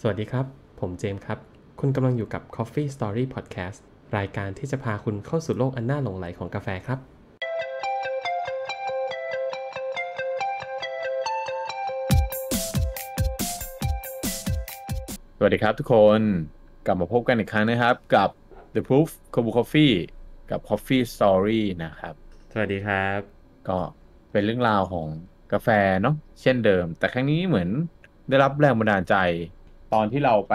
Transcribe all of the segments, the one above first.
สวัสดีครับ ผมเจมส์ครับ คุณกำลังอยู่กับ Coffee Story Podcast รายการที่จะพาคุณเข้าสู่โลกอันน่าหลงไหลของกาแฟครับ สวัสดีครับทุกคนกลับมาพบกันอีกครั้งนะครับ กับ The Proof c o b u Coffee กับ Coffee Story นะครับ สวัสดีครับ ก็เป็นเรื่องราวของกาแฟเนาะเช่นเดิม แต่ครั้งนี้เหมือนได้รับแรงบันดาลใจ ตอนที่เราไป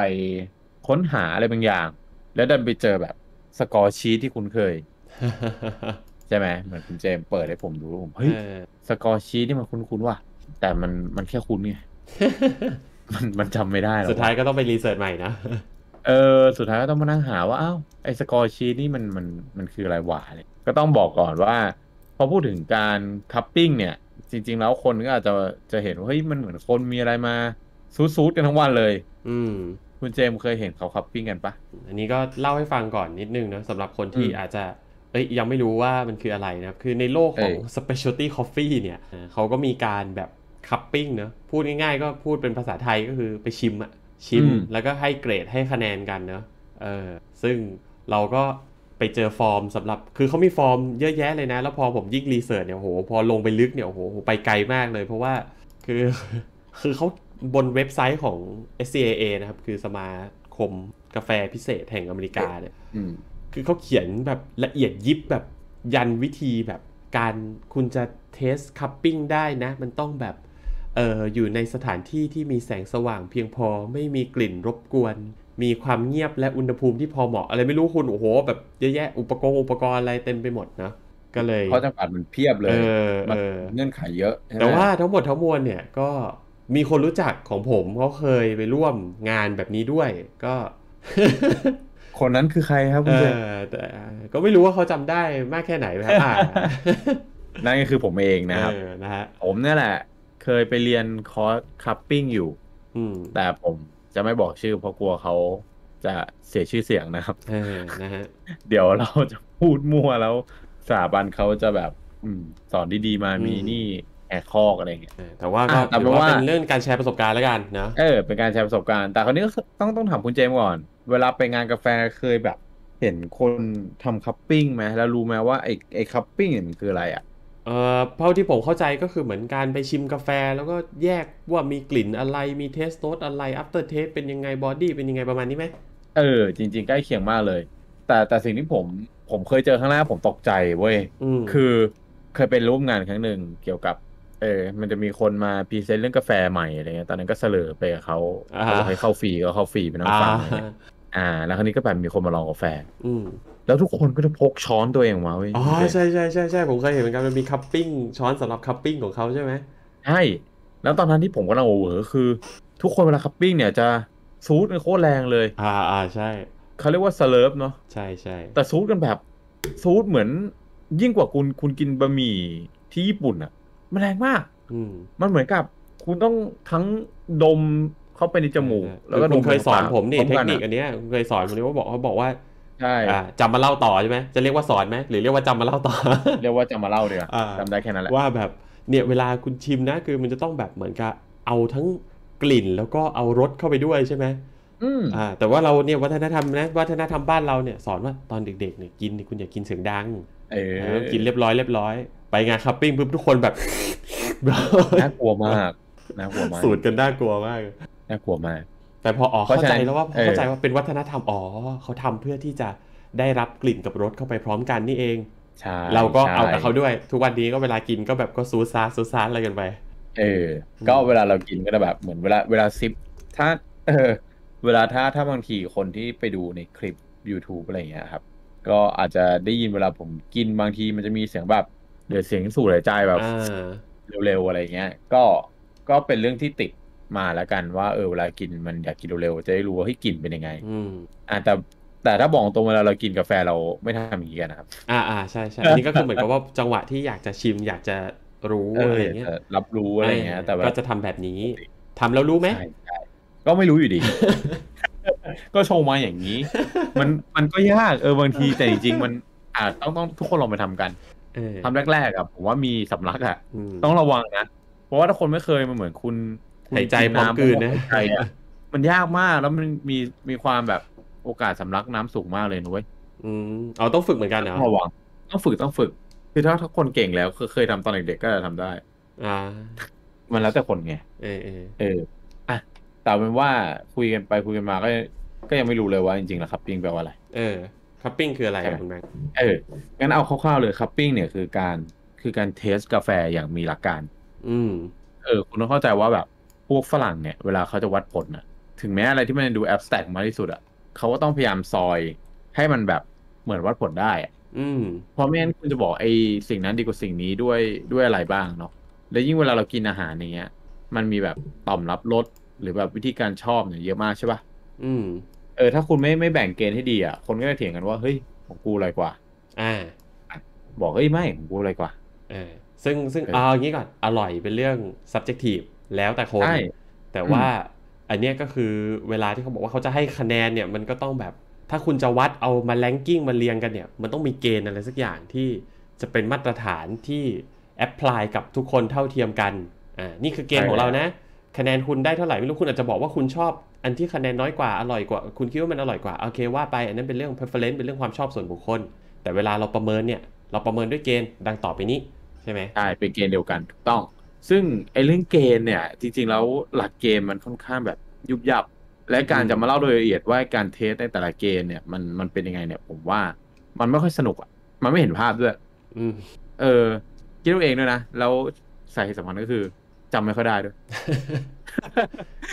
ค้นหาอะไรบางอย่าง แล้วดันไปเจอแบบ score sheet ที่คุ้นเคย ใช่ไหมเหมือนคุณเจมส์เปิดให้ผมดูผมเฮ้ยเออ score sheet ที่มันคุ้นๆว่ะแต่มันมันแค่คุ้นไงมันมันจำไม่ได้หรอกสุดท้ายก็ต้องไป research ใหม่นะเออสุดท้ายก็ต้องมานั่งหาว่าอ้าวไอ้ score sheet นี่มันมันมันคืออะไรวะเนี่ยก็ต้องบอกก่อนว่าพอพูดถึงการ cupping เนี่ย จริง ๆ แล้วคนก็อาจจะจะเห็นว่าเฮ้ยมันเหมือนคนมีอะไรมา ซูดๆกันทั้งวันเลย อืมคุณเจมส์เคยเห็นเขา cupping กันปะอันนี้ก็เล่าให้ฟังก่อนนิดนึงนะสำหรับคนที่อืมอาจจะเอ้ยยังไม่รู้ว่ามันคืออะไรนะครับคือในโลกของเอ้ย specialty coffee เนี่ยเออเขาก็มีการแบบ cupping เนอะพูดง่ายๆ ก็พูดเป็นภาษาไทยก็คือไปชิมอะชิม แล้วก็ให้เกรดให้คะแนนกันเนอะเออซึ่งเราก็ไปเจอฟอร์มสำหรับ คือเขามีฟอร์มเยอะแยะเลยนะ แล้วพอผมยิ่ง research เนี่ยโห พอลงไปลึกเนี่ยโห ไปไกลมากเลย เพราะว่าคือคือเขา บนเว็บไซต์ของ SCAA นะครับ คือสมาคมกาแฟพิเศษแห่งอเมริกาเนี่ยอืมคือเขาเขียนแบบละเอียดยิบแบบยันวิธีแบบการคุณจะ test cupping ได้นะ มันต้องแบบเอออยู่ในสถานที่ที่มีแสงสว่างเพียงพอไม่มีกลิ่นรบกวน มีความเงียบและอุณหภูมิที่พอเหมาะ อะไรไม่รู้คุณ โอ้โห แบบเยอะแยะอุปกรณ์อุปกรณ์อะไรเต็มไปหมดนะก็เลยเพราะจำกัดมันเพียบเลเอยอมันเออเงื่อนไขเยอะใช่ไหมแต่ว่าทั้งหมดทั้งมวลเนี่ยก็ มีคนรู้จักของผมเขาเคยไปร่วมงานแบบนี้ด้วย ก็ คนนั้นคือใครครับเอคุณเจมส์อแต่ก็ไม่รู้ว่าเขาจำได้มากแค่ไหนนะครับอ่านั่นก็คือผมเองนะครับเออนะฮะผมเนี่ยแหละ เคยไปเรียนคอร์ส cupping อยู่อืมแต่ผมจะไม่บอกชื่อเพราะกลัวเขาจะเสียชื่อเสียงนะครับเออนะฮะเดี๋ยวเราจะพูดมั่วแล้วสถาบันเขาจะแบบอืมสอนดีๆมาอืมมีนี่ แอกคอกอะไรอย่างเงี้ยเออแต่ว่าก็อะแต่ถือว่าว่าเป็นเรื่องการแชร์ประสบการณ์แล้วกันนะเออเป็นการแชร์ประสบการณ์ แต่คราวนี้ก็ต้องต้องถามคุณเจมส์ก่อน เวลาไปงานกาแฟเคยแบบ เห็นคนทำ cupping ไหมแล้วรู้ไหมว่าไอ้ไอ้ cupping เนี่ยมันคืออะไรอะเอ่อเท่าที่ผมเข้าใจก็คือเหมือนการไปชิมกาแฟ แล้วก็แยกว่ามีกลิ่นอะไรมี taste note อะไร after taste เป็นยังไง body เป็นยังไงประมาณนี้ไหมเออ จริง ๆ ใกล้เคียงมากเลย แต่แต่สิ่งที่ผมผมเคยเจอครั้งแรกผมตกใจเว้ยอืมคือเคยไปร่วมงานครั้งหนึ่งเกี่ยวกับ เออ มันจะมีคนมา present เรื่องกาแฟใหม่อะไรเงี้ย ตอนนั้นก็เสลอไปกับเขาอ่าเขาบอกให้เข้าฟรีก็เข้าฟรีไปนั่งอ่าฟังอะไรเงี้ยอ่า แล้วคราวนี้ก็แบบมีคนมาลองกาแฟ อืมแล้วทุกคนก็จะพกช้อนตัวเองมาเว้ย อ๋อ ใช่ใช่ใช่ใช่ผมเคยเห็นเหมือนกันมันมี cupping ช้อนสำหรับ cupping ของเขาใช่ไหมใช่ แล้วตอนนั้นที่ผมกำลัง over คือ ทุกคนเวลา cupping เนี่ยจะซูดกันโคตรแรงเลย อ่าอ่าใช่ เขาเรียกว่า slurp เนาะ ใช่ใช่แต่ซูดกันแบบซูดเหมือนยิ่งกว่าคุณคุณกินบะหมี่ที่ญี่ปุ่นอะ มันแรงมากอืมมันเหมือนกับ คุณต้องทั้งดมเข้าไปในจมูก แล้วก็คือดคุมณเคยสอนผมนี่พร้เทคกันิคอันเนี้ยคุณเคยสอนผมนี่ว่าบอกเขาบอกว่าใช่อ่าจำมาเล่าต่อใช่ไหมจะเรียกว่าสอนไหมหรือเรียกว่าจำมาเล่าต่อ เรียกว่าจะมาเล่าเดียวอ่าจำได้แค่นั้นแหละว่าแบบเนี่ยเวลาคุณชิมนะคือมันจะต้องแบบเหมือนกับเอาทั้งกลิ่นแล้วก็เอารสเข้าไปด้วยใช่ไหมอืมอ่า แต่ว่าเราเนี่ยวัฒนธรรมนะวัฒนธรรมบ้านเราเนี่ยสอนว่าตอนเด็กๆเนี่ยกินเนี่ยคุณอย่ากินเสียงดัง เออเออกินเรียบร้อยเรียบร้อย ไปงานคัพปิ้งปุ๊บทุกคนแบบน่ากลัวมากน่ากลัวมากสูตรกันน่ากลัวมากน่ากลัวมาก แต่พออ๋อเพราะเข้าฉะใจนั้นแล้วว่าพอเออเข้าใจว่าเป็นวัฒนธรรมอ๋อเขาทำเพื่อที่จะได้รับกลิ่นกับรสเข้าไปพร้อมกันนี่เองใช่เราก็ใช่เอากับเขาด้วย ทุกวันนี้ก็เวลากินก็แบบก็ซูซาซูซาอะไรกันไปเออ ก็เวลาเรากินก็จะแบบเหมือนเวลาเวลาซิป ถ้า เออ เวลาถ้าถ้าบางทีคนที่ไปดูในคลิป YouTube อะไรอย่างเงี้ยครับ ก็อาจจะได้ยินเวลาผมกินบางทีมันจะมีเสียงแบบเดี๋ยวเสียงสูดหายใจแบบอ่าเร็วๆอะไรเงี้ย ก็ก็เป็นเรื่องที่ติดมาแล้วกันว่าเออเวลากินมันอยากกินเร็วๆจะได้รู้ว่าให้ยกลิ่นเป็นยังไง อืมอ่าแต่แต่ถ้าบอกตรงเวลาเรากินกาแฟเราไม่ทำอย่างนี้กันนะครับ อ่าอ่าใช่ใช่อันนี้ก็คือเหมือนกับว่าจังหวะที่อยากจะชิมอยากจะรู้เอออะไรอย่างเงี้ยแต่รับรู้อะไรเงี้ย แต่แบบก็จะทำแบบนี้ทำแล้วรู้ไหมใช่ใช่ก็ไม่รู้อยู่ดี ก็โชว์มาอย่างนี้ มันมันก็ยากเออบางทีแต่จริงๆมันอาจต้องต้องทุกคนลองไปทำกันเออทำแรกๆอะผมว่ามีสำลักอะอืมต้องระวังนะเพราะว่าถ้าคนไม่เคยมันเหมือนคุณคุณหายใจพร้อมกลืนนะหายใจอะมันยากมากแล้วมันมีมีความแบบโอกาสสำลักน้ำสูงมากเลยนะเว้ยอืมเอาต้องฝึกเหมือนกันเหรอต้องระวังต้องฝึกต้องฝึก คือถ้าถ้าคนเก่งแล้วเคยเคยทำตอนเด็กๆก็จะทำได้ อ่า มันแล้วแต่คนไง เออเออเอออะแต่เป็นว่าคุยกันไปคุยกันมาก็ ก็ยังไม่รู้เลยว่าจริงๆแล้วคัพปิ้งแปลว่าอะไร เออคัพปิ้งคืออะไรใช่อะคุณแบงค์เอองั้นเอาคร่าวๆเลยคัพปิ้งเนี่ยคือการคือการเทสกาแฟอย่างมีหลักการ อืม เออ คุณต้องเข้าใจว่าแบบพวกฝรั่งเนี่ยเวลาเขาจะวัดผลน่ะถึงแม้อะไรที่มันดูแอบสแต็กมากที่สุดอะเขาก็ต้องพยายามซอยให้มันแบบเหมือนวัดผลได้อะอืมเพราะไม่งั้นคุณจะบอกไอ้สิ่งนั้นดีกว่าสิ่งนี้ด้วยด้วยอะไรบ้างเนาะแล้วยิ่งเวลาเรากินอาหารอย่างเงี้ย มันมีแบบต่อมรับรสหรือแบบวิธีการชอบเนี่ยเยอะมากใช่ปะอืมเออถ้าคุณไม่ไม่แบ่งเกณฑ์ให้ดีอะคนก็จะเถียงกันว่าเฮ้ยของกูอะไรกว่า อ่า บอกเฮ้ยไม่ของกูอะไรกว่าเออซึ่งซึ่งเออเอาอย่างนี้ก่อนอร่อยเป็นเรื่อง subjective แล้วแต่คนใช่แต่ว่าอันเนี้ยก็คือเวลาที่เขาบอกว่าเขาจะให้คะแนนเนี่ยมันก็ต้องแบบ ถ้าคุณจะวัดเอามาแลนกิ้งมาเรียงกันเนี่ย มันต้องมีเกณฑ์อะไรสักอย่างที่จะเป็นมาตรฐานที่แอพพลายกับทุกคนเท่าเทียมกันอ่านี่คือเกณฑ์ของเรานะ คะแนนคุณได้เท่าไหร่ไม่รู้คุณอาจจะบอกว่าคุณชอบอันที่คะแนนน้อยกว่าอร่อยกว่า คุณคิดว่ามันอร่อยกว่าโอเคว่าไปอันนั้นเป็นเรื่อง preference เป็นเรื่องความชอบส่วนบุคคล แต่เวลาเราประเมินเนี่ย เราประเมินด้วยเกณฑ์ดังต่อไปนี้ใช่ไหมใช่เป็นเกณฑ์เดียวกันถูกต้อง ซึ่งไอ้เรื่องเกณฑ์เนี่ย จริงๆแล้วหลักเกณฑ์มันค่อนข้างแบบยุบยับ และการจะมาเล่าโดยละเอียดว่าการเทสในแต่ละเกณฑ์เนี่ยมันมันเป็นยังไงเนี่ย ผมว่ามันไม่ค่อยสนุกอะมันไม่เห็นภาพด้วยอืมเออคิดเอาเองด้วยนะแล้วสาเหตุสำคัญก็คือ จำไม่ค่อยได้ด้วย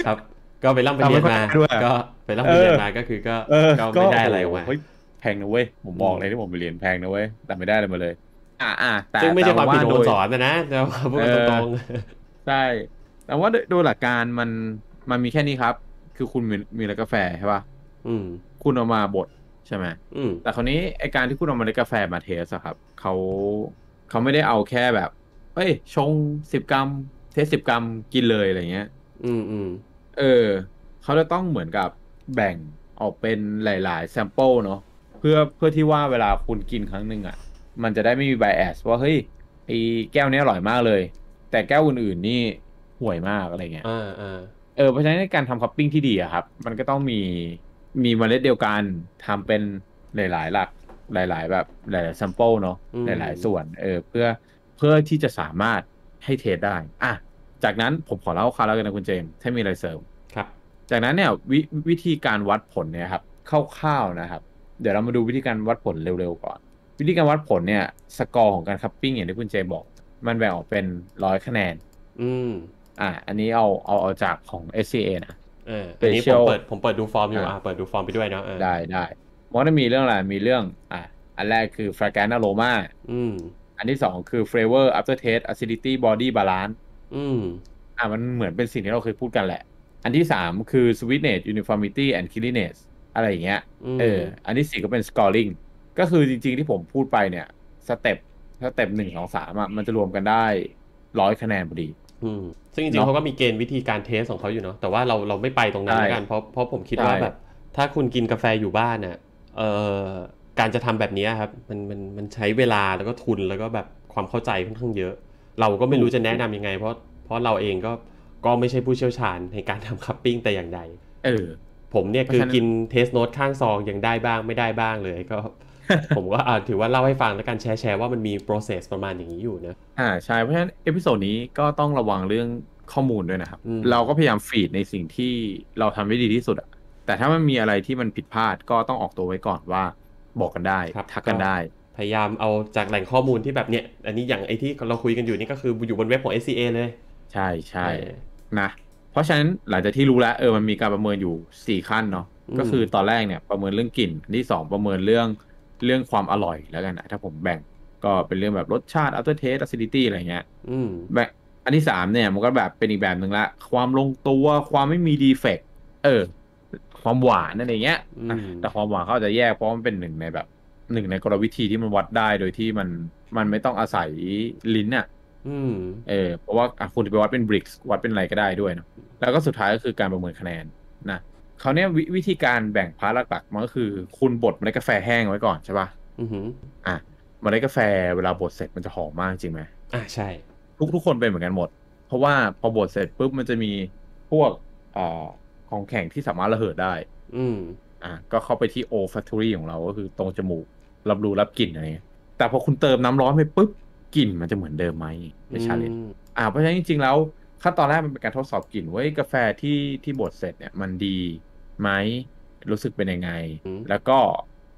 ครับ ก็ไปร่ำไปเรียนมาทำไม่ค่อยได้ด้วยก็ไปร่ำไปเรียนมาก็คือก็ก็ไม่ได้อะไรออกมาเฮ้ยแพงนะเว้ยผมบอกอืมเลยที่ผมไปเรียนแพงนะเว้ยแต่ไม่ได้อะไรมาเลย อ่าอ่าแต่ซึ่งไม่ใช่ความผิดของโดคนยสอนนะนะจะซูดกันเออตรงใช่แต่ว่าโดยโดยหลักการมันมันมีแค่นี้ครับ คือคุณมีมีเมล็ดกาแฟใช่ป่ะๆอืมคุณเอามาบดใช่ไหมอืมแต่คราวนี้ไอการที่คุณเอาเมล็ดกาแฟมา taste อะครับเขาเขาไม่ได้เอาแค่แบบ เอ้ย ชงสิบกรัม taste สิบกรัมกินเลยอะไรเงี้ย อืมอืมเออ เขาจะต้องเหมือนกับแบ่งออกเป็นหลาย ๆ sample เนาะเพื่อเพื่อที่ว่าเวลาคุณกินครั้งหนึ่งอะ่ะ มันจะได้ไม่มี bias ว่าเฮ้ยไอ้แก้วเนี้ยอร่อยมากเลย แต่แก้วอื่น ๆ นี่ห่วยมากอะไรเงี้ยอ่าอ่าเออเพราะฉะนั้นในการทำ cupping ที่ดีอะครับ มันก็ต้องมีมีเมล็ดเดียวกันทำเป็นหลาย ๆ หลักหลาย ๆ แบบหลายๆ sample เนาะหลาย ๆ ส่วน เออ เพื่อเพื่อที่จะสามารถให้ taste ได้ อะ จากนั้นผมขอเล่าคร่าวๆแล้วกันนะคุณเจมส์ถ้ามีอะไรเสริมครับ จากนั้นเนี่ยวิวิธีการวัดผลเนี่ยครับคร่าวๆนะครับ เดี๋ยวเรามาดูวิธีการวัดผลเร็วๆก่อน วิธีการวัดผลเนี่ย สกอร์ของการ cupping อย่างที่คุณเจมส์บอก มันแบ่งออกเป็นร้อยคะแนน อืมอ่า อันนี้เอาเอาเอาจากของ SCA นะเอออันนี้ผม Spatial เปิดผมเปิดดูฟอร์มอยู่อ่าอ่าเปิดดูฟอร์มไปด้วยเนาะเออได้ได้มันก็จะมีเรื่องอะไรมีเรื่องอะอันแรกคือ fragrance aroma อืมอันที่สองคือ flavor aftertaste acidity body balance อืม อะมันเหมือนเป็นสิ่งที่เราเคยพูดกันแหละ อันที่สามคือ sweetness uniformity and cleanliness อะไรอย่างเงี้ยเออ อันที่สี่ก็เป็น scoring ก็คือจริง ๆ ที่ผมพูดไปเนี่ย step step หนึ่งสองสามอะมันจะรวมกันได้ร้อยคะแนนพอดีอืมซึ่งจริงๆเนอะเขาก็มีเกณฑ์วิธีการ taste ของเขาอยู่เนาะแต่ว่าเราเราไม่ไปตรงนั้นใช่แล้วกันเพราะเพราะผมคิดว่าใช่แบบ ถ้าคุณกินกาแฟอยู่บ้านน่ะเอ่อการจะทำแบบนี้ครับ มันมันมันใช้เวลาแล้วก็ทุนแล้วก็แบบความเข้าใจค่อนข้างเยอะ เราก็ไม่รู้จะแนะนำยังไง เพราะเพราะเราเองก็ก็ไม่ใช่ผู้เชี่ยวชาญในการทำ cupping แต่อย่างใด เออ ผมเนี่ยเพราะคือฉะนั้นกินเทสโน e ข้างซองยังได้บ้างไม่ได้บ้างเลยก็ ผมก็อ่าถือว่าเล่าให้ฟังแล้วกันแชร์แชร์ว่ามันมี process ประมาณอย่างนี้อยู่นะ อ่าใช่ เพราะฉะนั้น episode นี้ก็ต้องระวังเรื่องข้อมูลด้วยนะครับอืมเราก็พยายาม feed ในสิ่งที่เราทำได้ดีที่สุดอะแต่ถ้ามันมีอะไรที่มันผิดพลาดก็ต้องออกตัวไว้ก่อนว่า บอกกันได้ครับทักกันได้ พยายามเอาจากแหล่งข้อมูลที่แบบเนี้ยอันนี้อย่างไอที่เราคุยกันอยู่นี่ก็คืออยู่บนเว็บของ SCA เลย ใช่ใช่เออนะ เพราะฉะนั้นหลังจากที่รู้แล้วเออมันมีการประเมินอยู่สี่ขั้นเนาะอืมก็คือตอนแรกเนี่ยประเมินเรื่องกลิ่นอันที่สองประเมินเรื่องเรื่องความอร่อยแล้วกันนะถ้าผมแบ่งก็เป็นเรื่องแบบรสชาติ after taste acidity อะไรเงี้ยอืมแบบอันที่สามเนี่ยมันก็แบบเป็นอีกแบบหนึ่งละ ความลงตัวความไม่มีดีเฟกต์เออ ความหวานนั่นเงี้ยอืมอะแต่ความหวานเขาอาจจะแยกเพราะมันเป็นหนึ่งในแบบ หนึ่งในกลวิธีที่มันวัดได้โดยที่มันมันไม่ต้องอาศัยลิ้นอะอืมเออเพราะว่าอะคุณจะไปวัดเป็นบริกวัดเป็นอะไรก็ได้ด้วยเนาะแล้วก็สุดท้ายก็คือการประเมินคะแนนนะเขาวเนี่ยวิวิธีการแบ่งพาร์ทหลักๆมันก็คือคุณบดเมล็ดกาแฟแห้งไว้ก่อนใช่ป่ะอือหืออะเมล็ดกาแฟเวลาบดเสร็จมันจะหอมมากจริงไหมอ่าใช่ ทุกทุกคนเป็นเหมือนกันหมด เพราะว่าพอบดเสร็จปุ๊บมันจะมีพวกเอ่อของแข็งที่สามารถระเหิดได้ อืมอะก็เข้าไปที่ O Factory ของเราก็คือตรงจมูก รับรู้รับกลิ่นอะไรเงี้ยแต่พอคุณเติมน้ำร้อนไปปุ๊บกลิ่นมันจะเหมือนเดิมไหมในชาเลนจ์อืมอ่าเพราะฉะนั้นจริงๆแล้วขั้นตอนแรกมันเป็นการทดสอบกลิ่นว่าเอ้ยกาแฟที่ที่บดเสร็จเนี่ยมันดีไหมรู้สึกเป็นยังไงอืมแล้วก็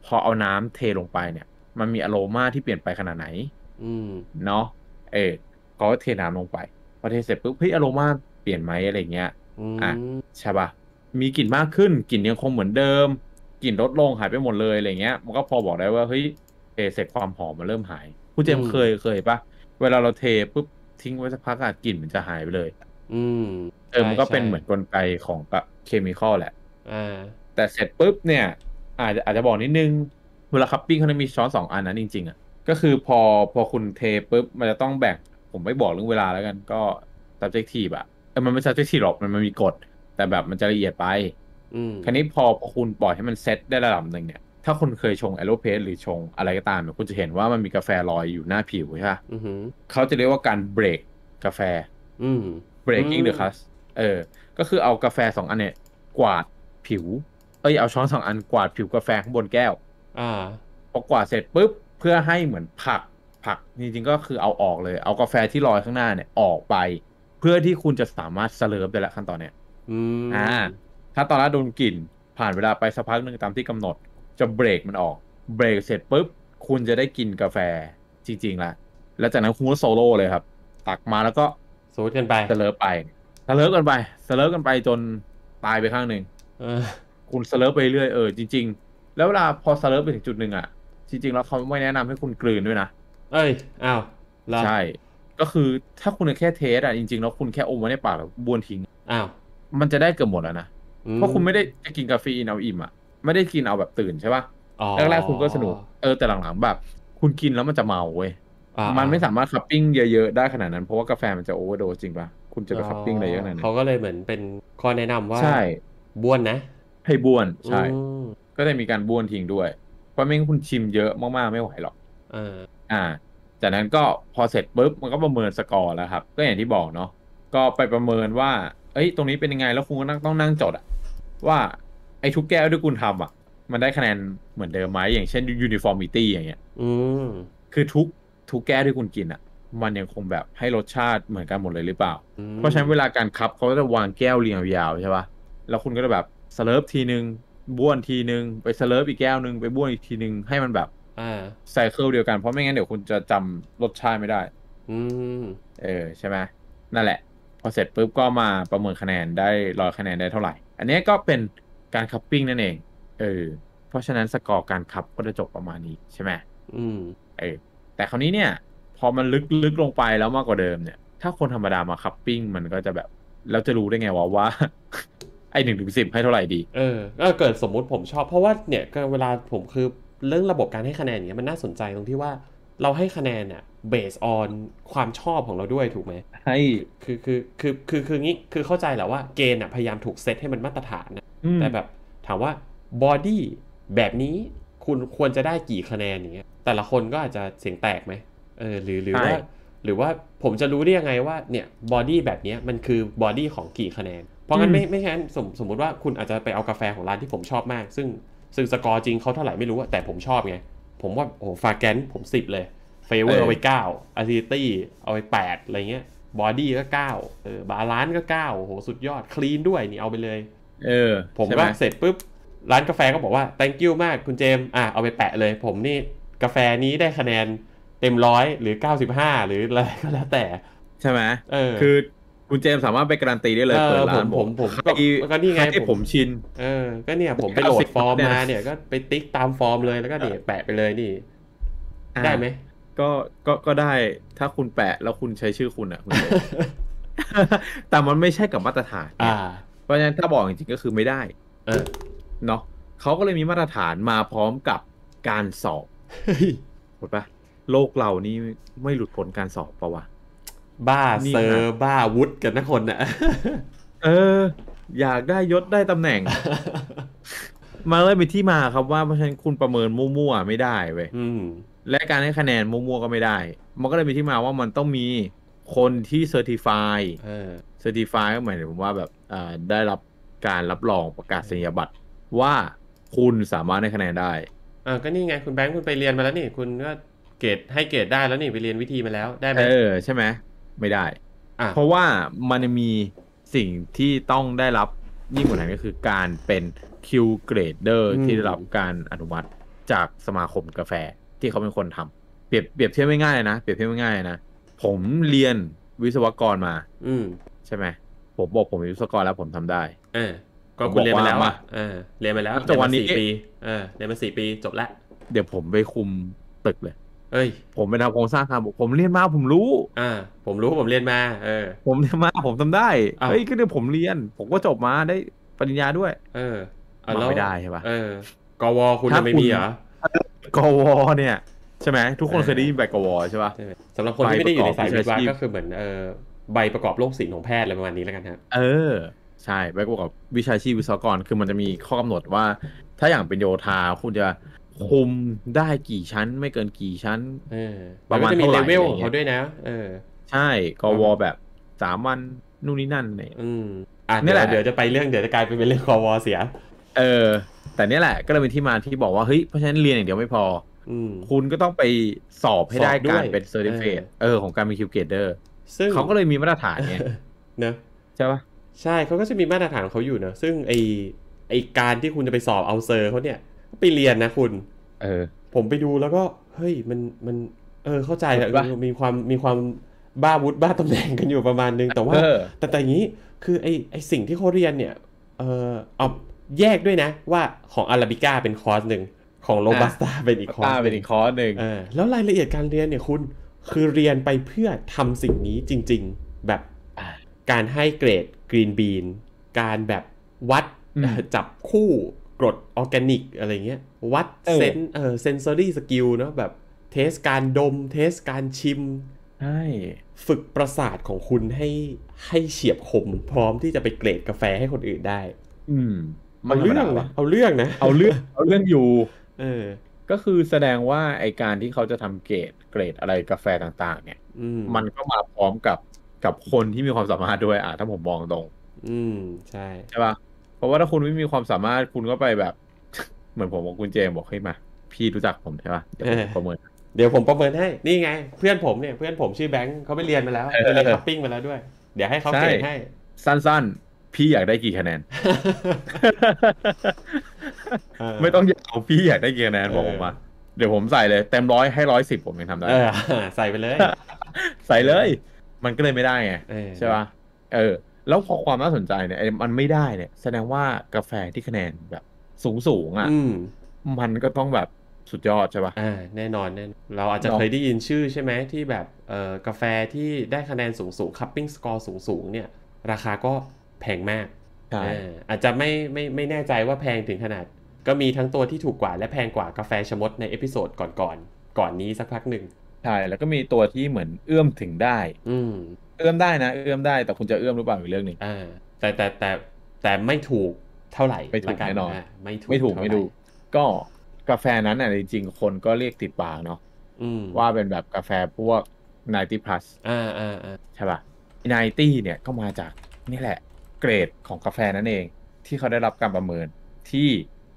พอเอาน้ำเทลงไปเนี่ย มันมีอโรมาที่เปลี่ยนไปขนาดไหน อืมเนาะเออเขาก็เทน้ำลงไป พอเทเสร็จปุ๊บเฮ้ยอโรมาเปลี่ยนไหมอะไรเงี้ยอืมอะใช่ปะมีกลิ่นมากขึ้นกลิ่นยังคงเหมือนเดิม กลิ่นลดลงหายไปหมดเลยอะไรเงี้ย มันก็พอบอกได้ว่าเฮ้ยเทเสร็จความหอมมันเริ่มหายคุณเจมส์เคยเคยปะเวลาเราเทปุ๊บทิ้งไว้สักพักอะกลิ่นมันจะหายไปเลย อืมเออมันก็ใช่เป็นเหมือนกลไกของกับเคมีคอลแหละอ่าแต่เสร็จปุ๊บเนี่ย อาจจะอาจจะบอกนิดนึงเวลาคัพปิ้งเขาจะมีช้อนสองอันนั้นจริงๆอะก็คือพอพอคุณเทปุ๊บมันจะต้องแบ่งผมไม่บอกเรื่องเวลาแล้วกันก็ subjective อะเออมันไม่ subjective หรอกมันมันมีกฎแต่แบบมันจะละเอียดไปอืม คราวนี้พอพอคุณปล่อยให้มันเซตได้ระดับหนึ่งเนี่ย ถ้าคุณเคยชงแอโรเพสหรือชงอะไรก็ตามเนี่ยคุณจะเห็นว่ามันมีกาแฟลอยอยู่หน้าผิวใช่ปะอือหือเขาจะเรียกว่าการเบรกกาแฟอืม breaking อืม the crust เออ ก็คือเอากาแฟสองอันเนี่ย กวาดผิว เอ้ยเอาช้อนสองอันกวาดผิวกาแฟข้างบนแก้ว อ่าพอกวาดเสร็จปุ๊บเพื่อให้เหมือนผลักผลักจริงๆก็คือเอาออกเลย เอากาแฟที่ลอยข้างหน้าเนี่ยออกไป เพื่อที่คุณจะสามารถสเลิฟได้แล้วขั้นตอนเนี้ยอืมอ่า ถ้าตอนแรกโดนกลิ่น ผ่านเวลาไปสักพักหนึ่งตามที่กำหนด จะเบรกมันออก เบรกเสร็จปุ๊บ คุณจะได้กินกาแฟจริงๆละแล้วจากนั้นคุณก็โซโล่เลยครับ ตักมาแล้วก็ซูดกันไป slurp ไป slurp กันไป slurp กันไปจนตายไปข้างหนึ่งเออคุณ slurp ไปเรื่อยเออจริง ๆ แล้วเวลาพอ slurp ไปถึงจุดหนึ่งอะ จริง ๆ แล้วเขาไม่แนะนำให้คุณกลืนด้วยนะเอ้ยอ้าวเหรอใช่ ก็คือถ้าคุณแค่ taste อะจริงๆแล้วคุณแค่อมไว้ในปากแล้วบ้วนทิ้งอ้าวมันจะได้เกือบหมดแล้วนะอื เพราะคุณไม่ได้จะกินกาแฟกินเอาอิ่มอะไม่ได้กินเอาแบบตื่นใช่ปะอ๋อแรกๆคุณก็สนุกเออแต่หลังๆแบบ คุณกินแล้วมันจะเมาเว้ยอ่ามันไม่สามารถ cupping เยอะๆได้ขนาดนั้นเพราะว่ากาแฟมันจะ overdose จริงปะคุณจะไป cupping อะไรเยอะขนาดนั้นเขาก็เลยเหมือนเป็นข้อแนะนำว่าใช่บ้วนนะ ให้บ้วนใช่อืมก็ได้มีการบ้วนทิ้งด้วยเพราะไม่งั้นคุณชิมเยอะมากๆไม่ไหวหรอกเอออ่าจากนั้นก็พอเสร็จปุ๊บมันก็ประเมินสกอร์แล้วครับ ก็อย่างที่บอกเนาะก็ไปประเมินว่า เอ้ยตรงนี้เป็นยังไงแล้วคุณก็นั่งต้องนั่งจดอะว่าไอ้ทุกแก้วที่คุณทำอะมันได้คะแนนเหมือนเดิมไหมอย่างเช่น uniformity อย่างเงี้ย อืมคือทุกทุกแก้วที่คุณกินอะมันยังคงแบบให้รสชาติเหมือนกันหมดเลยหรือเปล่าอืมเพราะฉะนั้นเวลาการ cup เขาก็จะวางแก้วเรียงยาวๆใช่ปะแล้วคุณก็จะแบบ slurp ทีนึงบ้วนทีนึงไป slurp อีกแก้วนึงไปบ้วนอีกทีนึงให้มันแบบอ่า cycle เดียวกันเพราะไม่งั้นเดี๋ยวคุณจะจำรสชาติไม่ได้ อืมเออใช่ไหมนั่นแหละ พอเสร็จปุ๊บก็มาประเมินคะแนนได้ร้อยคะแนนได้เท่าไหร่ อันนี้ก็เป็นการคัพปิ้งนั่นเอง เออ เพราะฉะนั้นสกอร์การคัพก็จะจบประมาณนี้ใช่ไหมอืม เออ แต่คราวนี้เนี่ย พอมันลึกลึกลงไปแล้วมากกว่าเดิมเนี่ย ถ้าคนธรรมดามาคัพปิ้งมันก็จะแบบแล้วจะรู้ได้ไงวะว่า ไอหนึ่งถึงสิบให้เท่าไหร่ดี เออก็เกิดสมมุติผมชอบเพราะว่าเนี่ยเวลาผมคือเรื่องระบบการให้คะแนนอย่างเงี้ยมันน่าสนใจตรงที่ว่า เราให้คะแนนเนี่ย based on ความชอบของเราด้วยถูกไหมให้คือคือคือคือคืองี้คือเข้าใจแหละว่าเกณฑ์อะพยายามถูกเซตให้มันมาตรฐานนะอืมแต่แบบถามว่า body แบบนี้คุณควรจะได้กี่คะแนนอย่างเงี้ยแต่ละคนก็อาจจะเสียงแตกไหมเออหรือหรือใช่ว่าหรือว่าผมจะรู้ได้ยังไงว่าเนี่ย body แบบเนี้ยมันคือ body ของกี่คะแนน เพราะงั้นไม่ไม่ใช่นสมสมมุติว่าคุณอาจจะไปเอากาแฟของร้านที่ผมชอบมาก ซึ่งซึ่งสกอร์จริงเขาเท่าไหร่ไม่รู้อะแต่ผมชอบไง ผมว่าโอ้ fragrance ผมสิบเลย flavor เอาไปเก้า acidity เอาไปแปดอะไรเงี้ย body ก็เก้าเออ balance ก็เก้าโอ้โหสุดยอด clean ด้วยนี่เอาไปเลย เออ ผมใช่ไหมก็เสร็จปุ๊บ ร้านกาแฟก็บอกว่า thank you มากคุณเจมส์อะเอาไปแปะเลย ผมนี่กาแฟนี้ได้คะแนนเต็มร้อยหรือ 95 หรืออะไรก็แล้วแต่ ใช่ไหมเออคือ คุณเจมส์สามารถไปการันตีได้เลยเออเปิดร้านผมผมใคก็รก็นี่ไงใครผมผมชินเออก็เนี่ยผมไปโหลด90ฟอร์มเนี่ยมาเนี่ยก็ไปติ๊กตามฟอร์มเลยแล้วก็เนี่ยแปะไปเลยนี่อ่าได้ไหมก็ก็ก็ได้ถ้าคุณแปะแล้วคุณใช้ชื่อคุณอะคุณเจมส์แต่มันไม่ใช่กับมาตรฐานไงอ่าเพราะฉะนั้นถ้าบอกจริงๆก็คือไม่ได้ เออเนาะเขาก็เลยมีมาตรฐานมาพร้อมกับการสอบเฮ้ยถูกปะโลกเรานี่ไม่หลุดพ้นการสอบปะวะ บ้านี่ cert ฮะบ้าวุฒิกันนะคนน่ะเออ อยากได้ยศได้ตำแหน่ง มาเลยเป็นที่มาครับว่าเพราะฉะนั้นคุณประเมินมั่วๆไม่ได้เว้ยอืมและการให้คะแนนมั่วๆก็ไม่ได้ มันก็เลยมีที่มาว่ามันต้องมีคนที่ certify เออ certify ก็หมายถึงว่าแบบอ่าได้รับการรับรองประกาศนียบัตรว่าคุณสามารถได้คะแนนได้อ่าก็นี่ไงคุณแบงค์คุณไปเรียนมาแล้วนี่ คุณก็เกรดให้เกรดได้แล้วนี่ไปเรียนวิธีมาแล้วได้ไหมเออใช่ไหม ไม่ได้อะเพราะว่ามันมีสิ่งที่ต้องได้รับยิ่งกว่านั้นก็คือการเป็น Q Grader ที่ได้รับการอนุมัติจากสมาคมกาแฟที่เขาเป็นคนทำเปรียบเปรียบเทียบไม่ง่ายๆนะเปรียบเทียบไม่ง่ายๆนะผมเรียนวิศวกรมา อืมใช่ไหมผมบอกผมเป็นวิศวกรแล้วผมทำได้ เออ ก็คุณเรียนมาแล้วผมบอกอะว่าเออเรียนมาแล้วแต่วันนี้เรียมาสี่ปี เออเรียนมาสี่ปีจบละเดี๋ยวผมไปคุมตึกเลย เอ้ย ผมไปทำโครงสร้างทำผมเรียนมาผมรู้ อ่า ผมรู้ผมเรียนมา เออ ผมเรียนมาผมทำได้อ้าวเฮ้ยก็เนี่ยผมเรียน ผมก็จบมาได้ปริญญาด้วย เออเอามาแล้วไม่ได้ใช่ปะเออกวคุณถ้าจะไม่คุณมีเหรอกวเนี่ยใช่ไหมทุกคนเออเคยได้ยินแบบกวใช่ปะใช่ไหมสำหรับคนที่ไม่ได้อยู่ในสายใบวิประกอบศวะวิชาชีพก็คือเหมือนเออใบประกอบโรคศิลป์ของแพทย์อะไรประมาณนี้แล้วกันครับเอเออใช่ไปประกอบวิชาชีพวิศวกรคือมันจะมีข้อกำหนดว่า ถ้าอย่างเป็นโยธาคุณจะ คุมได้กี่ชั้นไม่เกินกี่ชั้นเออประมาณแล้วก็จะมีเท่าไหร่ level อะไรของเงี้ยเขาด้วยนะเออ ใช่กวแบบสามวันนู่นนี่นั่นเนี่ยอืมอะนี่เดี๋ยวแหละเดี๋ยวจะไปเรื่องเดี๋ยวจะกลายไปเป็นเรื่องกวเสีย เออ แต่เนี่ยแหละ ก็เลยเป็นที่มาที่บอกว่าเฮ้ยเพราะฉะนั้นเรียนอย่างเดียวไม่พออืมคุณก็ต้องไปสอบให้ได้สอบด้วยการเป็น certificate เออของการเป็น Q Graderซึ่งเขาก็เลยมีมาตรฐานไงเนอะใช่ปะใช่เขาก็จะมีมาตรฐานของเขาอยู่เนอะซึ่งไอไอการที่คุณจะไปสอบเอา cert เขาเนี่ย ไปเรียนนะคุณ เออ ผมไปดูแล้วก็ เฮ้ยมันมัน เออเข้าใจแหละเห็นปะเออมีความมีความบ้าวุฒิบ้าตำแหน่งกันอยู่ประมาณนึง แต่ว่าเออแต่แต่อย่างนี้คือไอไอสิ่งที่เขาเรียนเนี่ย เออเอาแยกด้วยนะว่าของอาราบิก้าเป็นคอร์สหนึ่งของโรบัสต้าเป็นอีกคอร์สหนึ่งต่างหากเป็นอีกคอร์สหนึ่งเออแล้วรายละเอียดการเรียนเนี่ยคุณคือเรียนไปเพื่อทำสิ่งนี้จริง ๆ แบบอ่าการให้เกรด green bean การแบบวัดอืมเอ่อจับคู่ กรดออร์แกนิกอะไรเงี้ย วัดเออ sen เออ sensory skill เนาะแบบ test การดม test การชิมใช่ฝึกประสาทของคุณให้ให้เฉียบคมพร้อมที่จะไปเกรดกาแฟให้คนอื่นได้ อืมเอาเรื่องธมดนะเอาเรื่องนะ เอาเรื่องเอาเรื่องอยู่ เออ ก็คือแสดงว่าไอการที่เขาจะทำเกรดเกรดอะไรกาแฟต่าง ๆ เนี่ยอืมมันก็มาพร้อมกับกับคนที่มีความสามารถด้วยอะถ้าผมมองตรง อืมใช่ใช่ปะ เพราะว่าถ้าคุณไม่มีความสามารถคุณก็ไปแบบ เหมือนผมกับคุณเจมส์บอกเฮ้ยมา พี่รู้จักผมใช่ปะเดี๋ยวผมประเมินเดี๋ยวผมประเมินให้ นี่ไง เพื่อนผมเนี่ยเพื่อนผมชื่อแบงค์เขาไปเรียนมาแล้วเออไปเรียนคัพปิ้งมาแล้วด้วย เดี๋ยวให้เขาใช่เกรดให้ สั้นๆ พี่อยากได้กี่คะแนนเออไม่ต้องยาวพี่อยากได้กี่คะแนนบอกผมเออมาเดี๋ยวผมใส่เลยเต็มร้อยให้ร้อยสิบผมยังทำได้เออใส่ไปเลย ใส่เลย มันก็เลยไม่ได้ไงเออใช่ปะเออ แล้วพอความน่าสนใจเนี่ยไอ้มันไม่ได้เนี่ย แสดงว่ากาแฟที่คะแนนแบบสูงสูงๆอะอืมมันก็ต้องแบบสุดยอดใช่ปะอ่าแน่นอนแน่นอนเราอาจจะเนอะเคยได้ยินชื่อใช่ไหมที่แบบเอ่อกาแฟที่ได้คะแนนสูงสูงคัพปิ้งสกอร์สูงสูงๆเนี่ย ราคาก็แพงมากใช่อ่าอาจจะไม่ไม่ไม่แน่ใจว่าแพงถึงขนาด ก็มีทั้งตัวที่ถูกกว่าและแพงกว่ากาแฟชะมดใน episode ก่อนๆก่อนก่อนนี้สักพักหนึ่ง ใช่แล้วก็มีตัวที่เหมือนเอื้อมถึงได้ อืมเอื้อมได้นะ เอื้อมได้แต่คุณจะเอื้อมหรือเปล่าอีกเรื่องหนึ่งอ่าแต่แต่แต่แต่ไม่ถูกเท่าไหร่ไม่ถูกละแน่นอนาไม่ถูกไม่ถูกเท่าหร่ไม่ถูกก็กาแฟนั้นอะจริงๆคนก็เรียกติดปากเนาะอืมว่าเป็นแบบกาแฟพวก90 plus อ่าอ่าอ่าใช่ป่ะ90เนี่ยก็มาจากนี่แหละ เกรดของกาแฟนั่นเอง ที่เขาได้รับการประเมินที่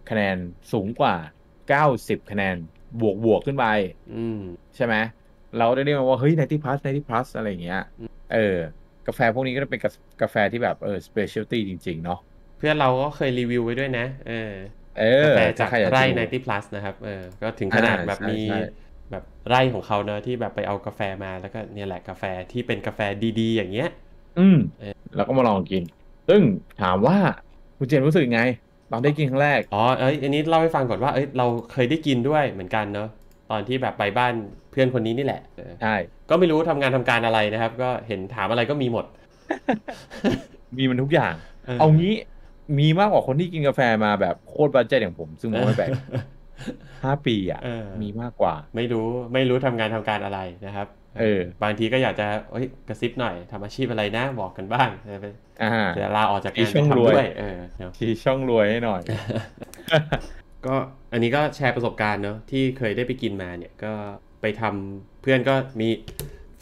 คะแนนสูงกว่า 90 คะแนน บวกบวกขึ้นไปอืมใช่ไหมเราได้เรียกมันว่าเฮ้ย90 plus 90 plus อะไรอย่างเงี้ยเออกาแฟพวกนี้ก็จะเป็นกากาแฟที่แบบเออ specialty จริง ๆ เนาะเพื่อนเราก็เคยรีวิวไว้ด้วยนะ เออเอกาอแฟจากถ้ใคอยไร่จะดู90 plus นะครับเออก็ถึงขนาดอ่าแบบใช่มีใช่แบบไร่ของเขาเนอะที่แบบไปเอากาแฟมาแล้วก็เนี่ยแหละกาแฟที่เป็นกาแฟดีๆ อย่างเงี้ย อืมเออแล้วก็มาลองกิน ซึ่งถามว่าคุณเจนรู้สึกไง ตอนได้กินครั้งแรก อ๋อ เอ้ย อันนี้เล่าให้ฟังก่อนว่า เอ้ย เราเคยได้กินด้วยเหมือนกันเนอะตอนที่แบบไปบ้านเพื่อนคนนี้นี่แหละเออใช่ ก็ไม่รู้ทำงานทำการอะไรนะครับ ก็เห็นถามอะไรก็มีหมด มีมันทุกอย่าง เออเอางี้มีมากกว่าคนที่กินกาแฟมาแบบโคตรบัดเจ็ตอย่างผม ซึ่งผมไม่แปลกห้าปีอะเออมีมากกว่า ไม่รู้ ไม่รู้ทำงานทำการอะไรนะครับ เออบางทีก็อยากจะเอ้ยกระซิบหน่อยทำอาชีพอะไรนะบอกกันบ้างจะไปอ่าจะลาออกจากงานช่ไปทำด้วยมีช่องรวยเออเนอะชี้ช่องรวยให้หน่อย ก็อันนี้ก็แชร์ประสบการณ์เนาะที่เคยได้ไปกินมาเนี่ยก็ไปทำเพื่อนก็มี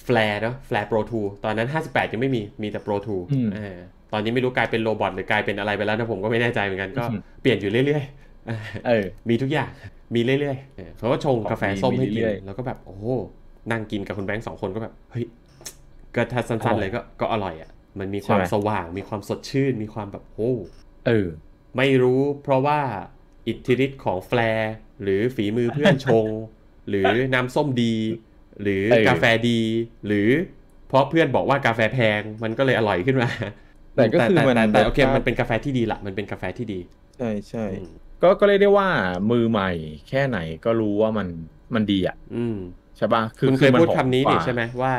Flair เนาะ Flair Pro 2ตอนนั้น 58 ยังไม่มีมีแต่ Pro 2อืมเออตอนนี้ไม่รู้กลายเป็น Robot หรือกลายเป็นอะไรไปแล้วนะผมก็ไม่แน่ใจเหมือนกันก็อืมเปลี่ยนอยู่เรื่อยเออๆมีทุกอย่างมีเรื่อยๆเออเขาก็ชงกาแฟส้มให้กินมีเรื่อยๆแล้วก็แบบโอ้โห นั่งกินกับคุณแบงค์สองคนก็แบบเฮ้ยก็ถ้าสั้นๆอร่อยเลยก็ก็อร่อยอะมันมีความใช่ไหมสว่างมีความสดชื่น มีความแบบโอ้เออ ไม่รู้เพราะว่าอิทธิฤทธิ์ของ Flair หรือฝีมือเพื่อนชง หรือน้ำส้มดี หรือเออกาแฟดี หรือเพราะเพื่อนบอกว่ากาแฟแพงมันก็เลยอร่อยขึ้นมา แต่ก็คือมันแต่แต่แต่โอเครสชาติมันเป็นกาแฟที่ดีละมันเป็นกาแฟที่ดี ใช่ใช่อืมก็ก็เรียกได้ว่ามือใหม่ แค่ไหนก็รู้ว่ามันมันดีอะ อืมใช่ปะคุณเคยมัพูดหอคำนี้กนี่ว่าใช่ไหมว่า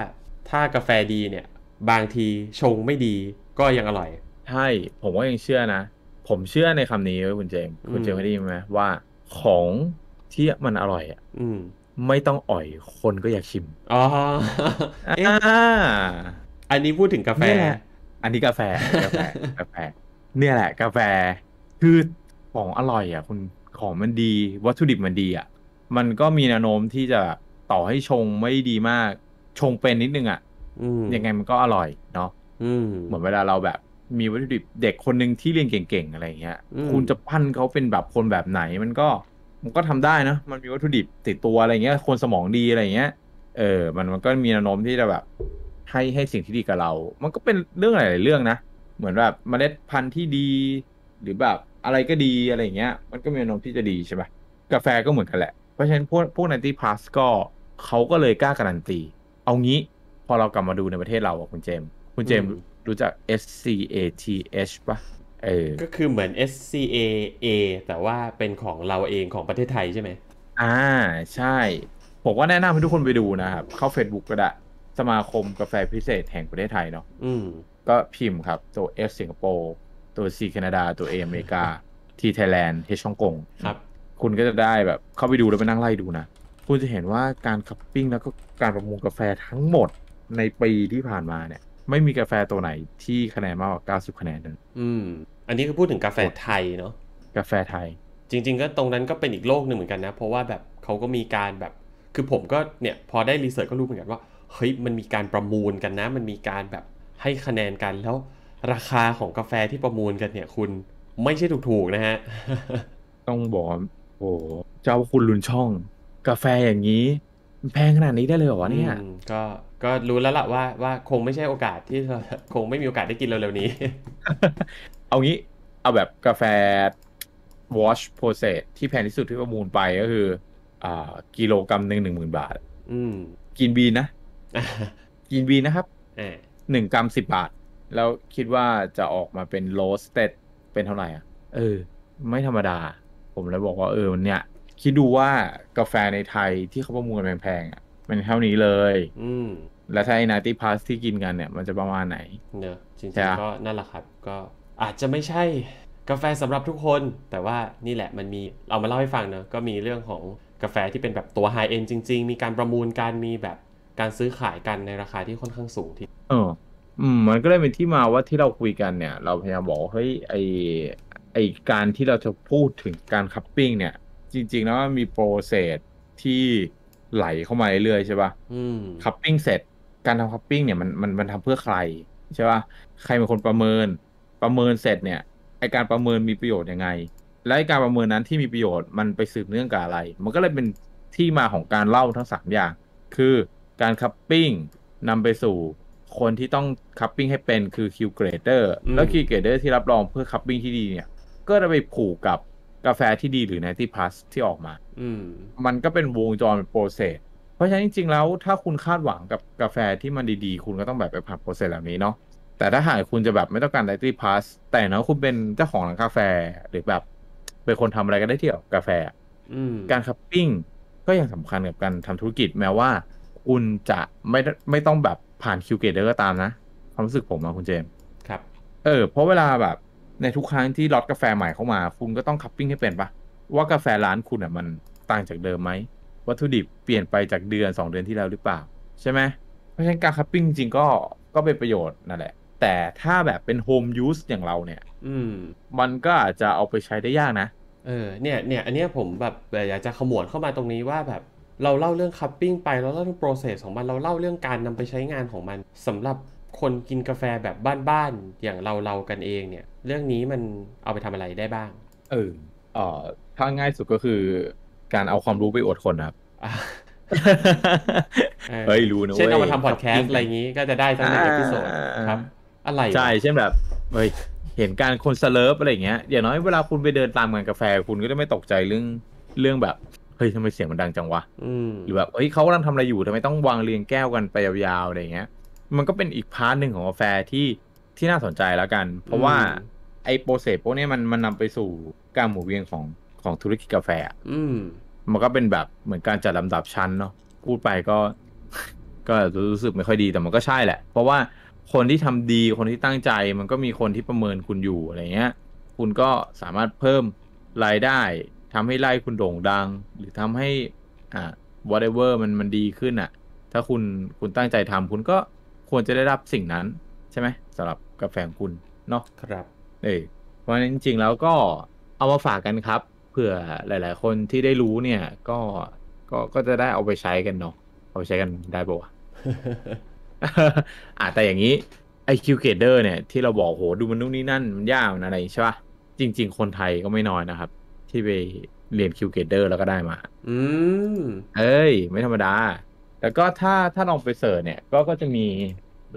ถ้ากาแฟดีเนี่ย บางทีชงไม่ดีก็ยังอร่อย ใช่ ผมก็ยังเชื่อนะ ผมเชื่อในคำนี้เว้ยคุณเจมส์คุณเจมส์อืมเคยได้ยินไหมว่าของที่มันอร่อยอะอืมไม่ต้องอ่อยคนก็อยากชิม อ๋อเอ๊ะอ่าอันนี้พูดถึงกาแฟเนี่ยแหละอันนี้กาแฟ กาแฟ กาแฟ เนี่ยแหละ กาแฟ คือของอร่อยอะ คุณ ของมันดี วัตถุดิบมันดีอะ มันก็มีแนวโน้มที่จะ ต่อให้ชงไม่ดีมาก ชงเป็นนิดนึงอะอืมยังไงมันก็อร่อยเนาะอืมเหมือนเวลาเราแบบมีวัตถุดิบเด็กคนหนึ่งที่เรียนเก่งๆอะไรเงี้ยอืมคุณจะปั้นเขาเป็นแบบคนแบบไหน มันก็มันก็ทำได้นะ มันมีวัตถุดิบติดตัวอะไรเงี้ย คนสมองดีอะไรเงี้ย เออ มันมันก็มีแนวโน้มที่จะแบบ ให้ให้สิ่งที่ดีกับเรา มันก็เป็นเรื่องหลายๆเรื่องนะ เหมือนแบบเมล็ดพันธุ์ที่ดี หรือแบบอะไรก็ดีอะไรอย่างเงี้ย มันก็มีแนวโน้มที่จะดีใช่ปะกาแฟก็เหมือนกันแหละ เพราะฉะนั้นพวกพวกนันตี้พาสก็ เขาก็เลยกล้าการันตี เอางี้พอเรากลับมาดูในประเทศเราอะคุณเจมส์คุณเจมส์อืมรู้จัก S C A T H ปะเออ ก็คือเหมือน SCAA แต่ว่าเป็นของเราเองของประเทศไทยใช่ไหม อ่า ใช่ ผมก็แนะนำให้ทุกคนไปดูนะครับ เข้า Facebook ก็ได้ สมาคมกาแฟพิเศษแห่งประเทศไทยเนาะอืม ก็พิมพ์ครับ ตัว S สิงคโปร์ตัว C แคนาดา ตัว A อเมริกา T ไทยแลนด์ H ฮ่องกงครับ คุณก็จะได้แบบเข้าไปดูแล้วไปนั่งไล่ดูนะ คุณจะเห็นว่าการ cupping แล้วก็การประมูลกาแฟทั้งหมดในปีที่ผ่านมาเนี่ย ไม่มีกาแฟตัวไหนที่คะแนนมากกว่า 90 คะแนนเลยอืม อันนี้คือพูดถึงกาแฟไทยเนาะกาแฟไทย จริง ๆ ก็ตรงนั้นก็เป็นอีกโลกหนึ่งเหมือนกันนะ เพราะว่าแบบเขาก็มีการแบบ คือผมก็เนี่ยพอได้รีเสิร์ชก็รู้เหมือนกันว่าเฮ้ยมันมีการประมูลกันนะ มันมีการแบบให้คะแนนกันแล้วราคาของกาแฟที่ประมูลกันเนี่ย คุณไม่ใช่ถูกๆนะฮะต้องบอกว่าโอ้โหเจ้าคุณลุนช่อง กาแฟอย่างนี้มันแพงขนาดนี้ได้เลยเหรอวะเนี่ยอืมก็ก็รู้แล้วล่ะว่าว่าคงไม่ใช่โอกาสที่เราคงไม่มีโอกาสได้กินเร็วๆนี้ เอางี้เอาแบบกาแฟ wash process ที่แพงที่สุดที่ประมูลไปก็คือ อ่ากิโลกรัมหนึ่งหนึ่งหมื่นบาท อืม กินบีนนะกินบีนนะครับอ่าหนึ่งกรัมสิบบาท แล้วคิดว่าจะออกมาเป็น roasted เป็นเท่าไหร่อะ เออ ไม่ธรรมดา ผมเลยบอกว่าเออมันเนี่ย คิดดูว่ากาแฟในไทยที่เขาประมูลกันแพงๆอะมันเท่านี้เลย อืมแล้วถ้าไอ้นาตี้พาสที่กินกันเนี่ย มันจะประมาณไหนเนอะจริงใช่ปะๆก็นั่นแหละครับก็อาจจะไม่ใช่กาแฟสำหรับทุกคน แต่ว่านี่แหละมันมีเอามาเล่าให้ฟังเนอะก็มีเรื่องของกาแฟที่เป็นแบบตัวไฮเอ็นจริง ๆ มีการประมูลการมีแบบการซื้อขายกันในราคาที่ค่อนข้างสูงที่เอออืมมันก็เลยเป็นที่มาว่าที่เราคุยกันเนี่ย เราพยายามบอกว่าเฮ้ยไอไอการที่เราจะพูดถึงการคัพปิ้งเนี่ย จริง ๆ แล้วมันมี process ที่ไหลเข้ามาเรื่อยๆใช่ปะอืม cupping เสร็จ การทำ cupping เนี่ยมันมันมันทำเพื่อใครใช่ปะใครเป็นคนประเมิน ประเมินเสร็จเนี่ย ไอการประเมินมีประโยชน์ยังไง และไอการประเมินนั้นที่มีประโยชน์มันไปสืบเนื่องกับอะไร มันก็เลยเป็นที่มาของการเล่าทั้งสามอย่าง คือการ cupping นำไปสู่คนที่ต้อง cupping ให้เป็นคือ Q Grader อืมแล้ว Q Grader ที่รับรองเพื่อ cupping ที่ดีเนี่ย ก็จะไปผูกกับ กาแฟที่ดีหรือ90 plus ที่ออกมา อืมมันก็เป็นวงจรเป็น process เพราะฉะนั้นจริงๆแล้วถ้าคุณคาดหวังกับกาแฟที่มันดีๆ คุณก็ต้องแบบไปผ่าน process เหล่านี้เนาะแต่ถ้าหากคุณจะแบบไม่ต้องการ90 plus แต่เนาะคุณเป็นเจ้าของร้านกาแฟหรือแบบเป็นคนทำอะไรก็ได้ที่เกี่ยวกับกาแฟอืมการ cupping ก็ยังสำคัญกับการทำธุรกิจแม้ว่า คุณจะไม่ได้ไม่ต้องแบบผ่าน Q Grader ก็ตามนะ ความรู้สึกผมอะคุณเจมส์ครับ เออ เพราะเวลาแบบ ในทุกครั้งที่ล็อตกาแฟใหม่เข้ามา คุณก็ต้อง cupping ให้เป็นปะว่ากาแฟร้านคุณอะมันต่างจากเดิมไหมวัตถุดิบเปลี่ยนไปจากเดือน 2 เดือนที่แล้วหรือเปล่า ใช่ไหมเพราะฉะนั้นการ cupping จริงๆก็ก็เป็นประโยชน์นั่นแหละ แต่ถ้าแบบเป็น home use อย่างเราเนี่ย อืม มันก็อาจจะเอาไปใช้ได้ยากนะเออเนี่ยเนี่ยอันเนี้ยผมแบบอยากจะขมวดเข้ามาตรงนี้ว่าแบบเราเล่าเรื่อง cupping ไปเราเล่าเรื่อง process ของมันเราเล่าเรื่องการนำไปใช้งานของมันสำหรับคนกินกาแฟแบบบ้านๆอย่างเราเรากันเองเนี่ย เรื่องนี้มันเอาไปทำอะไรได้บ้าง เออเอ่อถ้าง่ายสุดก็คือ การเอาความรู้ไปอวดคนครับอะออเฮ้ยรู้นะเช่นเว้ยเอามาทำพอดแคสต์อะไรอย่างนี้ก็จะได้ทั้งหนึ่งอ่า episode ครับ อะไรวะใช่เช่นแบบเฮ้ยเห็นการคน slurp อะไรอย่างเงี้ยอย่างน้อยเวลาคุณไปเดินตามงานกาแฟคุณก็จะไม่ตกใจเรื่องเรื่องแบบเฮ้ยทำไมเสียงมันดังจังวะอืมหรือแบบเฮ้ยเขากำลังทำอะไรอยู่ทำไมต้องวางเรียงแก้วกันไปยาวๆอะไรอย่างเงี้ย มันก็เป็นอีก part หนึ่งของกาแฟที่ที่น่าสนใจแล้วกัน เพราะว่า ไอ้ process พวกเนี้ยมันมันนำไปสู่การหมุนเวียนของของธุรกิจกาแฟอะอืมมันก็เป็นแบบเหมือนการจัดลำดับชั้นเนาะพูดไปก็ ก็รู้สึกไม่ค่อยดีแต่มันก็ใช่แหละ เพราะว่าคนที่ทำดีคนที่ตั้งใจมันก็มีคนที่ประเมินคุณอยู่อะไรเงี้ย คุณก็สามารถเพิ่มรายได้ทำให้ไร่คุณโด่งดัง หรือทำให้อ่า whatever มันมันดีขึ้นอะ ถ้าคุณคุณตั้งใจทำคุณก็ควรจะได้รับสิ่งนั้น ใช่ไหมสำหรับกาแฟของคุณเนาะครับ เออเพราะฉะนั้นจริงๆแล้วก็เอามาฝากกันครับ เผื่อหลาย ๆ คนที่ได้รู้เนี่ย ก็ก็ก็จะได้เอาไปใช้กันเนาะเอาไปใช้กันได้ปะวะอะแต่อย่างนี้ไอ้ Q Grader เนี่ยที่เราบอกโหดูมันนู่นนี่นั่นมันยากมันอะไรใช่ปะจริง ๆ คนไทยก็ไม่น้อยนะครับ ที่ไปเรียน Q Grader แล้วก็ได้มา อืมเอ้ย ไม่ธรรมดา แล้วก็ถ้าถ้าลองไป search เนี่ย ก็ก็จะมี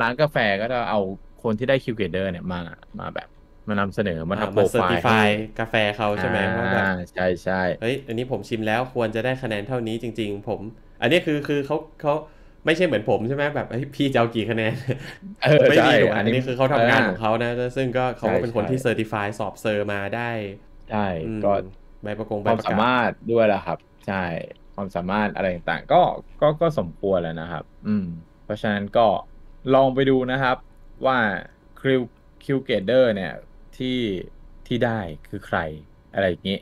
ร้านกาแฟก็จะเอาคนที่ได้ Q Grader เนี่ยมามาแบบ มานำเสนอมาทำโปรมาเซอร์ไฟติล์ฟายให้กาแฟเขาใช่ไหมว่าแบบอ่าใช่ใช่เฮ้ยอันนี้ผมชิมแล้วควรจะได้คะแนนเท่านี้จริง ๆ ผม อันนี้คือคือเขาเขาไม่ใช่เหมือนผมใช่ไหมแบบเฮ้ยพี่จะเอากี่คะแนนเออไม่ใช่มีถูกอันนี้คือเขาทำงานของเขานะ ซึ่งก็เขาก็เป็นคนใช่ที่ certify สอบ cert มาได้ใช่อืมก็ใบประกงคใบวามประสากาศมารถด้วยแหละครับ ใช่ความสามารถอะไรต่างๆก็ก็ก็สมควรแล้วนะครับ อืม เพราะฉะนั้นก็ลองไปดูนะครับว่า Q Q Grader เนี่ย ที่ที่ได้คือใครอะไรอย่างนี้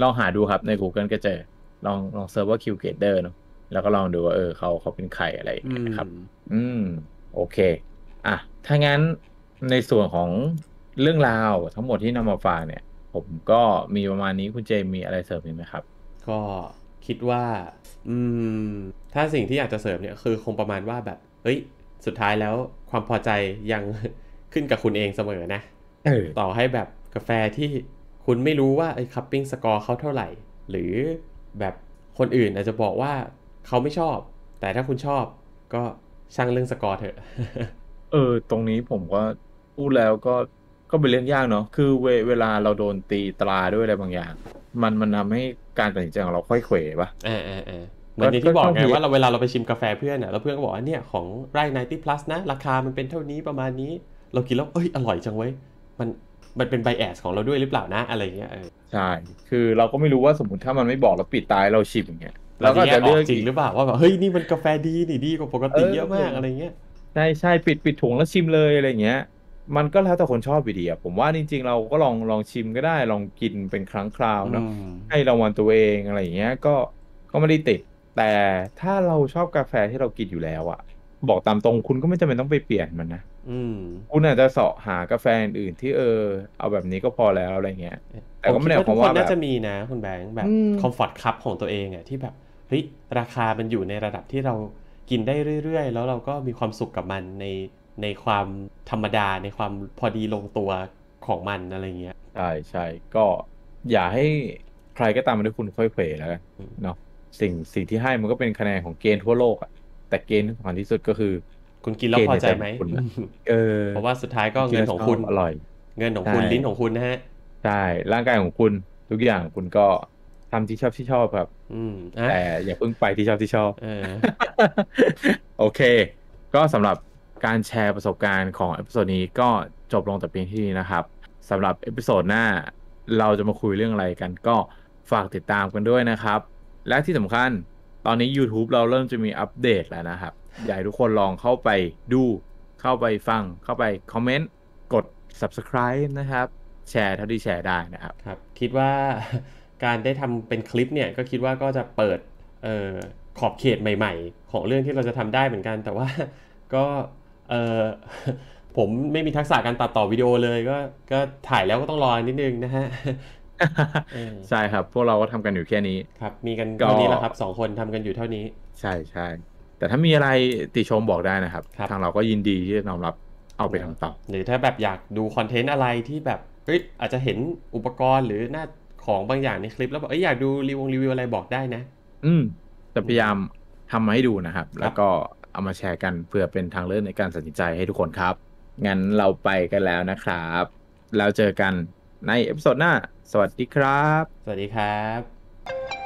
ลองหาดูครับใน Google ก็เจอ ลองลอง search ว่า Q Grader เนาะแล้วก็ลองดูว่าเออเขาเขาเป็นใครอะไรอย่างเงี้ยอืมนะครับ อืม โอเค อะ ถ้างั้นในส่วนของเรื่องราวทั้งหมดที่นำมาฝากเนี่ย ผมก็มีประมาณนี้คุณเจมมีอะไรเสริมอีกไหมครับ ก็คิดว่า อืม ถ้าสิ่งที่อยากจะเสริมเนี่ยคือคงประมาณว่าแบบ เฮ้ย สุดท้ายแล้วความพอใจยังขึ้นกับคุณเองเสมอนะเออ ต่อให้แบบกาแฟที่คุณไม่รู้ว่าไอ้คัพปิ้งสกอร์เขาเท่าไหร่ หรือแบบคนอื่นอาจจะบอกว่าเขาไม่ชอบ แต่ถ้าคุณชอบก็ช่างเรื่องสกอร์เถอะ เออ ตรงนี้ผมก็พูดแล้วก็ก็เป็นเรื่องยากเนาะ คือเวเวลาเราโดนตีตราด้วยอะไรบางอย่าง มันมันทำให้การตัดสินใจของเราค่อยเขวปะเออเออเออเหมือนอย่างที่บอกก็ไงต้องว่าเราเวลาเราไปชิมกาแฟเพื่อนอะแล้วเพื่อนก็บอกว่าเนี่ยของไร่90 plus นะ ราคามันเป็นเท่านี้ประมาณนี้ เรากินแล้วเอ้ยอร่อยจังเว้ย มันมันเป็นไบแอสของเราด้วยหรือเปล่านะอะไรเงี้ยเออใช่คือเราก็ไม่รู้ว่าสมมติถ้ามันไม่บอกแล้วปิดตายเราชิมอย่างเงี้ยเราก็จะแยกออกจริงกหรือเปล่าว่าแบบเฮ้ยนี่มันกาแฟดีนี่ดีกว่าปกติเออเยอะมากอะไรเงี้ยใช่ใช่ปิดปิดถุงแล้วชิมเลยอะไรเงี้ย มันก็แล้วแต่คนชอบอยู่ดีอะผมว่าจริง ๆ เราก็ลองลองชิมก็ได้ลองกินเป็นครั้งคราวเนาะอืมให้รางวัลตัวเองอะไรอย่างเงี้ยก็ก็ไม่ได้ติด แต่ถ้าเราชอบกาแฟที่เรากินอยู่แล้วอะบอกตามตรงคุณก็ไม่จำเป็นต้องไปเปลี่ยนมันนะอืม คุณอาจจะเสาะหากาแฟอื่นๆที่เออ เอาแบบนี้ก็พอแล้วอะไรเงี้ย แต่ก็ไม่ได้หมายความว่าผคิดทุกคนแบบน่าจะมีนะคุณแบงค์แบบอืม comfort cup ของตัวเองอะที่แบบเฮ้ยราคามันอยู่ในระดับที่เรากินได้เรื่อยๆ แล้วเราก็มีความสุขกับมันในในความธรรมดาในความพอดีลงตัวของมันอะไรเงี้ยใช่ใช่ก็อย่าให้ใครก็ตามมาด้วยคุณค่อยเขวแล้วกันอืมเนาะสิ่งสิ่งที่ให้มันก็เป็นคะแนนของเกณฑ์ทั่วโลกอะแต่เกณฑ์ที่สำคัญที่สุดก็คือ คุณกินแล้วพอใจไหมเกณฑ์ในใจของคุณนะเออเพราะว่าสุดท้ายก็เงินของคุณอร่อย เงินของคุณใช่ลิ้นของคุณนะฮะใช่ร่างกายของคุณทุกอย่างคุณก็ทำที่ชอบที่ชอบครับ อืมอะแต่อย่าเพิ่งไปที่ชอบที่ชอบเออโอเค ก็สำหรับการแชร์ประสบการณ์ของ episode นี้ก็จบลงแต่เพียงที่นี้นะครับสำหรับ episode หน้าเราจะมาคุยเรื่องอะไรกันก็ฝากติดตามกันด้วยนะครับ และที่สำคัญตอนนี้ YouTube เราเริ่มจะมีอัปเดตแล้วนะครับ อยากให้ทุกคนลองเข้าไปดูเข้าไปฟังเข้าไปคอมเมนต์กด subscribe นะครับ แชร์เท่าที่แชร์ได้นะครับครับ คิดว่าการได้ทำเป็นคลิปเนี่ย ก็คิดว่าก็จะเปิดเอ่อขอบเขตใหม่ๆ ของเรื่องที่เราจะทำได้เหมือนกัน แต่ว่าก็เออผมไม่มีทักษะการตัดต่อวิดีโอเลยก็ก็ถ่ายแล้วก็ต้องรอนิดนึงนะฮะเออใช่ครับ พวกเราก็ทำกันอยู่แค่นี้ ครับ มีกันก็เท่านี้แหละครับสองคนทำกันอยู่เท่านี้ ใช่ใช่ แต่ถ้ามีอะไรติชมบอกได้นะครับครับทางเราก็ยินดีที่จะน้อมรับเอาไปทำต่อ หรือถ้าแบบอยากดูคอนเทนต์อะไรที่แบบเฮ้ยอาจจะเห็นอุปกรณ์หรือหน้าของบางอย่างในคลิป แล้วบอกเอ้ยอยากดูรีวิวรีวิวอะไรบอกได้นะ อืมจะพยายามทำมาให้ดูนะครับแล้วก็เอามาแชร์กันเพื่อเป็นทางเลือกในการตัดสินใจให้ทุกคนครับงั้นเราไปกันแล้วนะครับ แล้วเจอกันในเอพิโซดหน้า สวัสดีครับ สวัสดีครับ